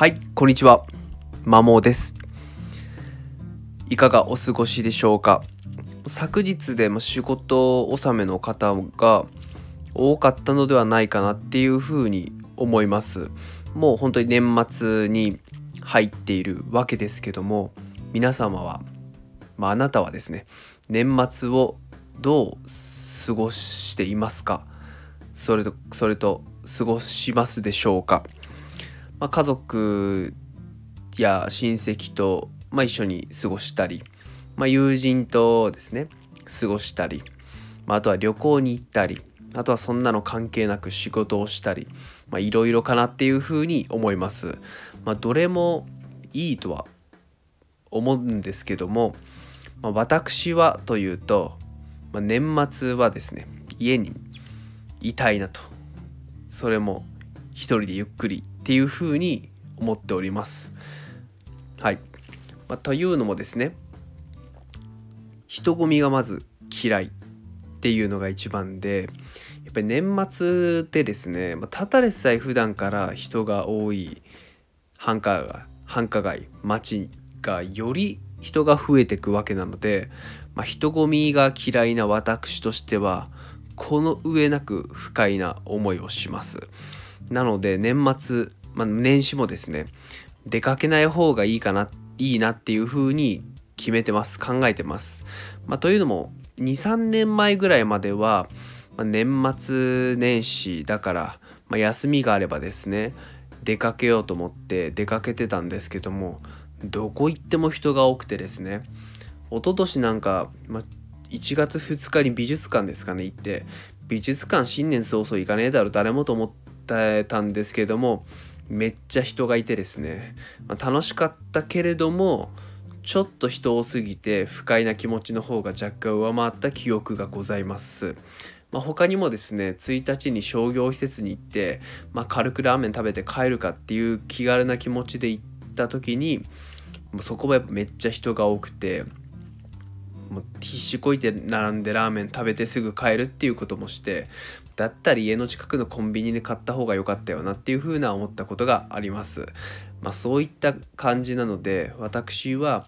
はい、こんにちは。マモです。いかがお過ごしでしょうか？昨日で仕事納めの方が多かったのではないかなっていうふうに思います。もう本当に年末に入っているわけですけども、皆様は、まあ、あなたはですね、年末をどう過ごしていますか？それと、それと過ごしますでしょうか？まあ、家族や親戚と、まあ、一緒に過ごしたり、まあ、友人とですね過ごしたり、まあ、あとは旅行に行ったりあとはそんなの関係なく仕事をしたりいろいろかなっていうふうに思います。まあ、どれもいいとは思うんですけども、まあ、私はというと、まあ、年末はですね家にいたいなとそれも一人でゆっくりっていうふうに思っております。はい。まあ、というのもですね人混みがまず嫌いっていうのが一番でやっぱり年末でですね、まあ、ただでさえ普段から人が多い繁華街繁華街街がより人が増えていくわけなので、まあ、人混みが嫌いな私としてはこの上なく不快な思いをします。なので年末、まあ、年始もですね出かけない方がいいかないいなっていうふうに決めてます考えてます。まあ、というのも23年前ぐらいまでは、まあ、年末年始だから、まあ、休みがあればですね出かけようと思って出かけてたんですけどもどこ行っても人が多くてですね一昨年なんか、まあ、1月2日に美術館ですかね行って美術館新年早々行かねえだろ誰もと思ってたんですけどもめっちゃ人がいてですね、まあ、楽しかったけれどもちょっと人多すぎて不快な気持ちの方が若干上回った記憶がございます。まあ、他にもですね1日に商業施設に行って、まあ、軽くラーメン食べて帰るかっていう気軽な気持ちで行った時にそこはやっぱめっちゃ人が多くてもう必死こいて並んでラーメン食べてすぐ帰るっていうこともしてだったら家の近くのコンビニで買った方が良かったよなっていうふうな思ったことがあります。まあ、そういった感じなので私は、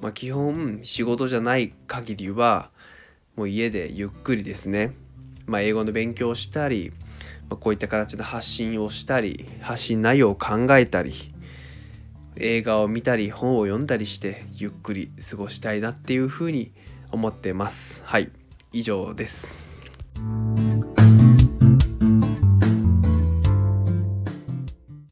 まあ、基本仕事じゃない限りはもう家でゆっくりですね、まあ、英語の勉強をしたり、まあ、こういった形の発信をしたり発信内容を考えたり映画を見たり本を読んだりしてゆっくり過ごしたいなっていうふうに思ってます。はい以上です。